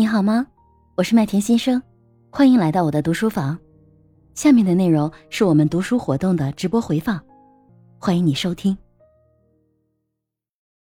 你好吗？我是麦田新生，欢迎来到我的读书房。下面的内容是我们读书活动的直播回放，欢迎你收听。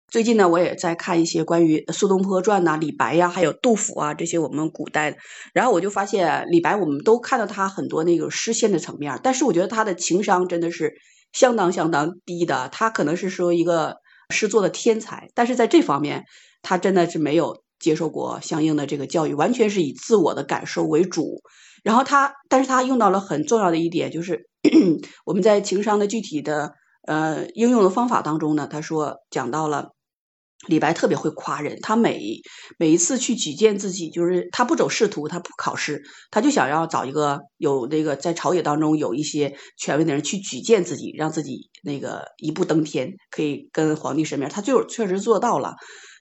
最近呢，我也在看一些关于苏东坡传呐、李白呀，还有杜甫啊这些我们古代的。然后我就发现，李白我们都看到他很多那个诗仙的层面，但是我觉得他的情商真的是相当相当低的。他可能是说一个诗作的天才，但是在这方面，他真的是没有。接受过相应的这个教育，完全是以自我的感受为主。然后他，但是他用到了很重要的一点，就是 我们在情商的具体的呃应用的方法当中呢，他说讲到了李白特别会夸人，他每每一次去举荐自己，就是他不走仕途，他不考试，他就想要找一个有那个在朝野当中有一些权威的人去举荐自己，让自己那个一步登天，可以跟皇帝身边，他最后确实做到了。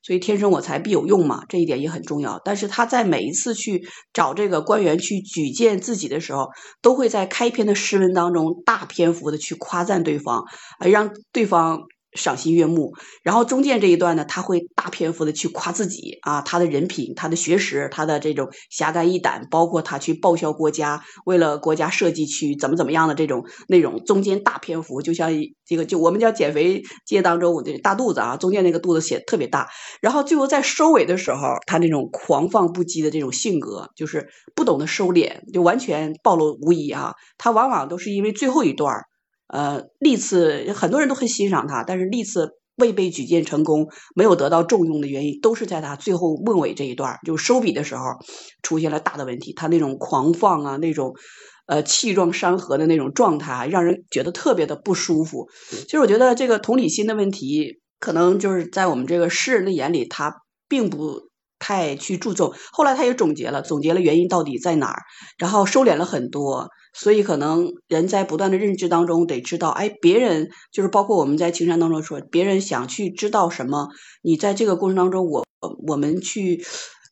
所以天生我材必有用嘛，这一点也很重要。但是他在每一次去找这个官员去举荐自己的时候，都会在开篇的诗文当中大篇幅的去夸赞对方，而，让对方。赏心悦目，然后中间这一段呢，他会大篇幅的去夸自己啊，他的人品、他的学识、他的这种侠肝义胆，包括他去报效国家，为了国家设计去怎么怎么样的这种内容，中间大篇幅就像这个就我们叫减肥界当中的大肚子啊，中间那个肚子写特别大，然后最后在收尾的时候，他那种狂放不羁的这种性格，就是不懂得收敛，就完全暴露无遗啊，他往往都是因为最后一段儿。呃，历次很多人都很欣赏他，但是历次未被举荐成功，没有得到重用的原因，都是在他最后末尾这一段，就收笔的时候出现了大的问题。他那种狂放啊，那种呃气壮山河的那种状态，让人觉得特别的不舒服。其实我觉得这个同理心的问题，可能就是在我们这个诗人的眼里，他并不。太去注重，后来他也总结了，总结了原因到底在哪儿，然后收敛了很多，所以可能人在不断的认知当中得知道，哎，别人就是包括我们在情商当中说，别人想去知道什么，你在这个过程当中，我我们去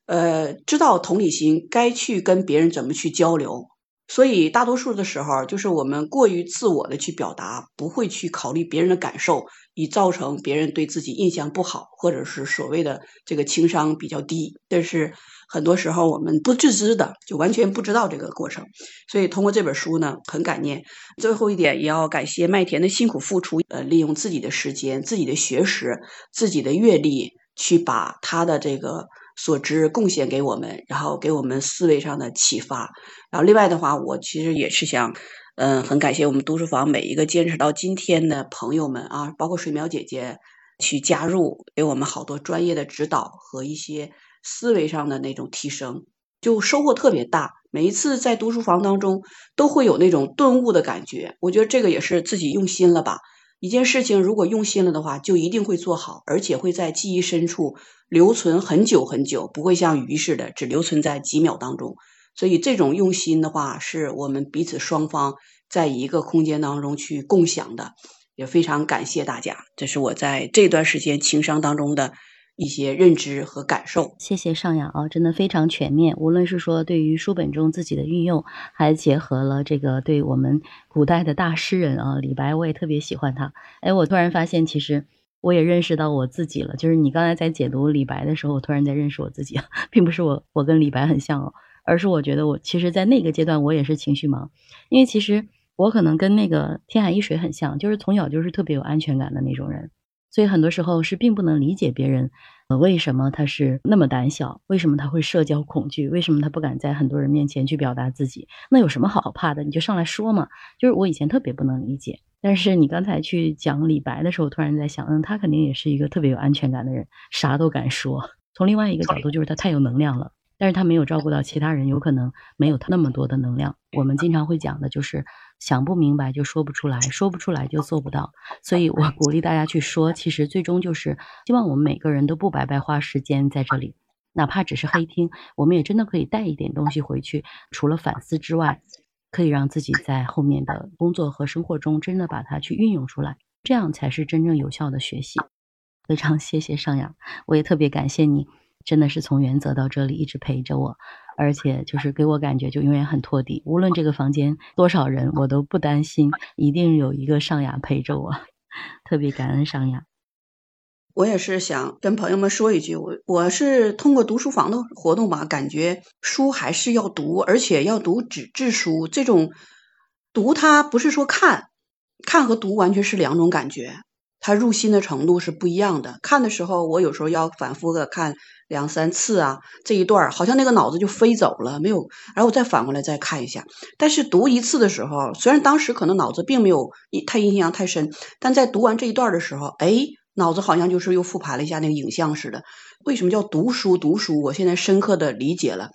呃知道同理心，该去跟别人怎么去交流。所以大多数的时候，就是我们过于自我的去表达，不会去考虑别人的感受，以造成别人对自己印象不好，或者是所谓的这个情商比较低。但是很多时候我们不自知的，就完全不知道这个过程。所以通过这本书呢，很感念。最后一点，也要感谢麦田的辛苦付出，呃，利用自己的时间、自己的学识、自己的阅历，去把他的这个。所知贡献给我们，然后给我们思维上的启发。然后另外的话，我其实也是想，嗯，很感谢我们读书房每一个坚持到今天的朋友们啊，包括水苗姐姐去加入，给我们好多专业的指导和一些思维上的那种提升，就收获特别大。每一次在读书房当中都会有那种顿悟的感觉，我觉得这个也是自己用心了吧。一件事情如果用心了的话，就一定会做好，而且会在记忆深处留存很久很久，不会像鱼似的只留存在几秒当中。所以这种用心的话，是我们彼此双方在一个空间当中去共享的，也非常感谢大家。这是我在这段时间情商当中的。一些认知和感受，谢谢尚雅啊，真的非常全面。无论是说对于书本中自己的运用，还结合了这个对我们古代的大诗人啊，李白，我也特别喜欢他。哎，我突然发现，其实我也认识到我自己了。就是你刚才在解读李白的时候，我突然在认识我自己，并不是我我跟李白很像哦，而是我觉得我其实，在那个阶段我也是情绪盲，因为其实我可能跟那个天海一水很像，就是从小就是特别有安全感的那种人。所以很多时候是并不能理解别人，呃，为什么他是那么胆小？为什么他会社交恐惧？为什么他不敢在很多人面前去表达自己？那有什么好怕的？你就上来说嘛。就是我以前特别不能理解，但是你刚才去讲李白的时候，突然在想，嗯，他肯定也是一个特别有安全感的人，啥都敢说。从另外一个角度，就是他太有能量了。但是他没有照顾到其他人，有可能没有他那么多的能量。我们经常会讲的就是想不明白就说不出来，说不出来就做不到。所以我鼓励大家去说，其实最终就是希望我们每个人都不白白花时间在这里，哪怕只是黑听，我们也真的可以带一点东西回去，除了反思之外，可以让自己在后面的工作和生活中真的把它去运用出来，这样才是真正有效的学习。非常谢谢尚雅，我也特别感谢你。真的是从原则到这里一直陪着我，而且就是给我感觉就永远很托底。无论这个房间多少人，我都不担心，一定有一个尚雅陪着我。特别感恩尚雅。我也是想跟朋友们说一句，我我是通过读书房的活动吧，感觉书还是要读，而且要读纸质书。这种读它不是说看，看和读完全是两种感觉，它入心的程度是不一样的。看的时候，我有时候要反复的看两三次啊，这一段好像那个脑子就飞走了，没有，然后我再反过来再看一下。但是读一次的时候，虽然当时可能脑子并没有太印象太深，但在读完这一段的时候，哎。脑子好像就是又复盘了一下那个影像似的。为什么叫读书？读书，我现在深刻的理解了，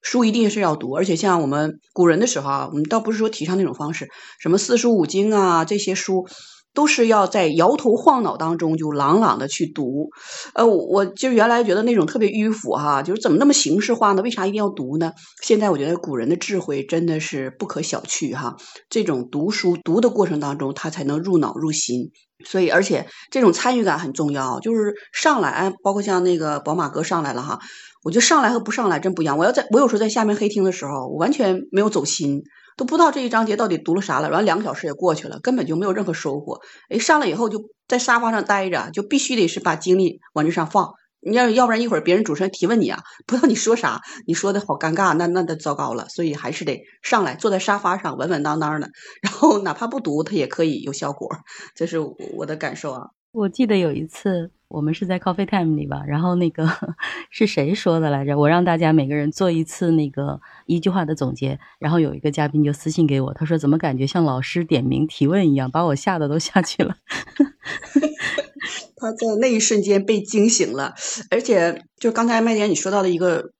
书一定是要读。而且像我们古人的时候啊，我们倒不是说提倡那种方式，什么四书五经啊这些书，都是要在摇头晃脑当中就朗朗的去读。呃，我就原来觉得那种特别迂腐哈，就是怎么那么形式化呢？为啥一定要读呢？现在我觉得古人的智慧真的是不可小觑哈。这种读书读的过程当中，他才能入脑入心。所以，而且这种参与感很重要。就是上来，包括像那个宝马哥上来了哈，我觉得上来和不上来真不一样。我要在我有时候在下面黑听的时候，我完全没有走心，都不知道这一章节到底读了啥了。完两个小时也过去了，根本就没有任何收获。哎，上来以后就在沙发上待着，就必须得是把精力往这上放。你要要不然一会儿别人主持人提问你啊，不知道你说啥，你说的好尴尬，那那就糟糕了。所以还是得上来坐在沙发上稳稳当当的，然后哪怕不读，它也可以有效果。这是我的感受啊。我记得有一次我们是在 Coffee Time 里吧，然后那个是谁说的来着？我让大家每个人做一次那个一句话的总结，然后有一个嘉宾就私信给我，他说怎么感觉像老师点名提问一样，把我吓得都下去了。他在那一瞬间被惊醒了，而且就刚才麦姐你说到的一个